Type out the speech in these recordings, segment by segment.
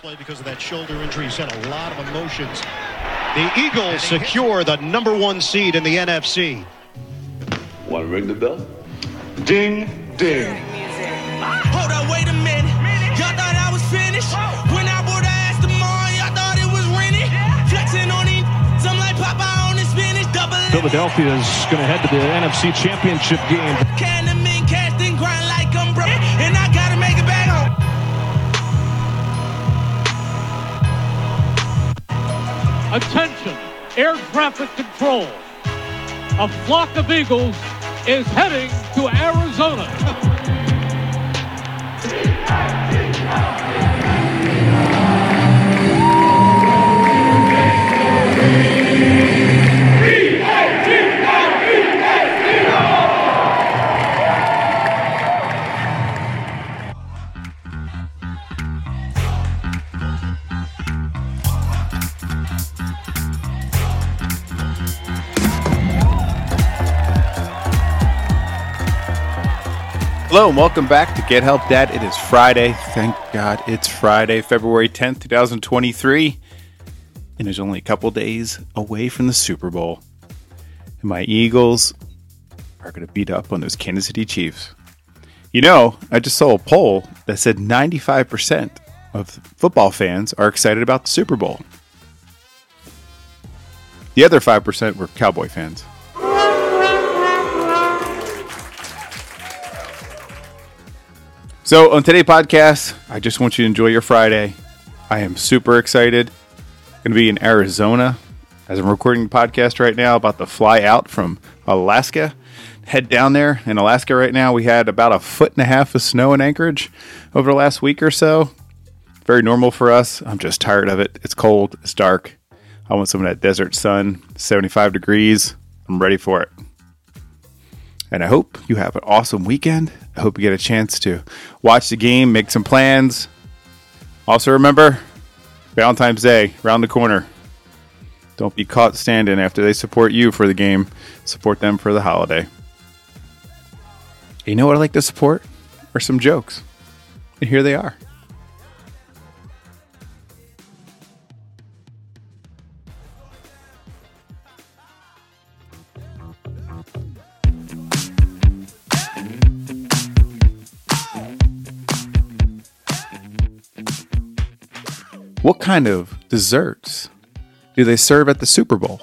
play because of that shoulder injury. He's had a lot of emotions. The Eagles secure the number one seed in the NFC. Want to ring the bell? Ding, ding. Hold up, wait a minute. Y'all thought I was finished. When I bought the ass tomorrow, y'all thought it was rented. Flexing on these, I'm like Popeye on the spinach. Double Philadelphia is going to head to the NFC Championship game. Attention, air traffic control. A flock of eagles is heading to Arizona. Hello and welcome back to Get Help Dad. It is Friday. Thank God it's Friday, February 10th, 2023. And there's only a couple days away from the Super Bowl. And my Eagles are going to beat up on those Kansas City Chiefs. You know, I just saw a poll that said 95% of football fans are excited about the Super Bowl. The other 5% were Cowboy fans. So on today's podcast, I just want you to enjoy your Friday. I am super excited. I'm Going to be in Arizona as I'm recording the podcast right now about to fly out from Alaska. Head down there in Alaska right now. We had about a foot and a half of snow in Anchorage over the last week or so. Very normal for us. I'm just tired of it. It's cold. It's dark. I want some of that desert sun. 75 degrees. I'm ready for it. And I hope you have an awesome weekend. I hope you get a chance to watch the game, make some plans. Also, remember Valentine's Day around the corner. Don't be caught standing after they support you for the game. Support them for the holiday. You know what I like to support? Are some jokes. And here they are. What kind of desserts do they serve at the Super Bowl?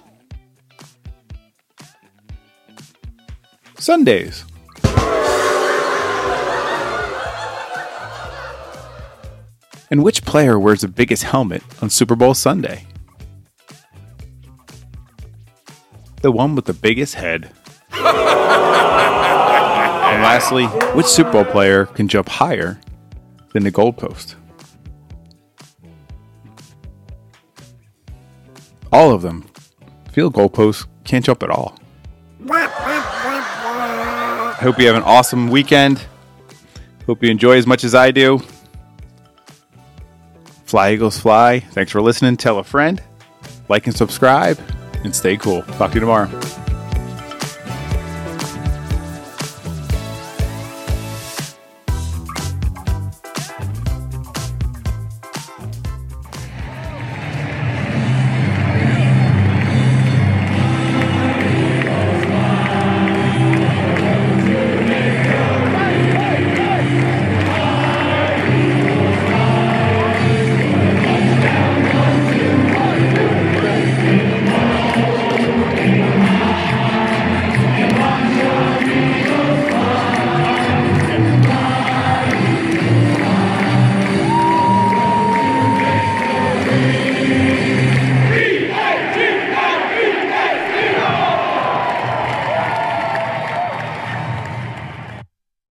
Sundays. And which player wears the biggest helmet on Super Bowl Sunday? The one with the biggest head. and lastly, which Super Bowl player can jump higher than the goalpost? All of them. Field goal posts can't jump at all. I hope you have an awesome weekend. Hope you enjoy as much as I do. Fly Eagles Fly. Thanks for listening. Tell a friend. Like and subscribe. And stay cool. Talk to you tomorrow.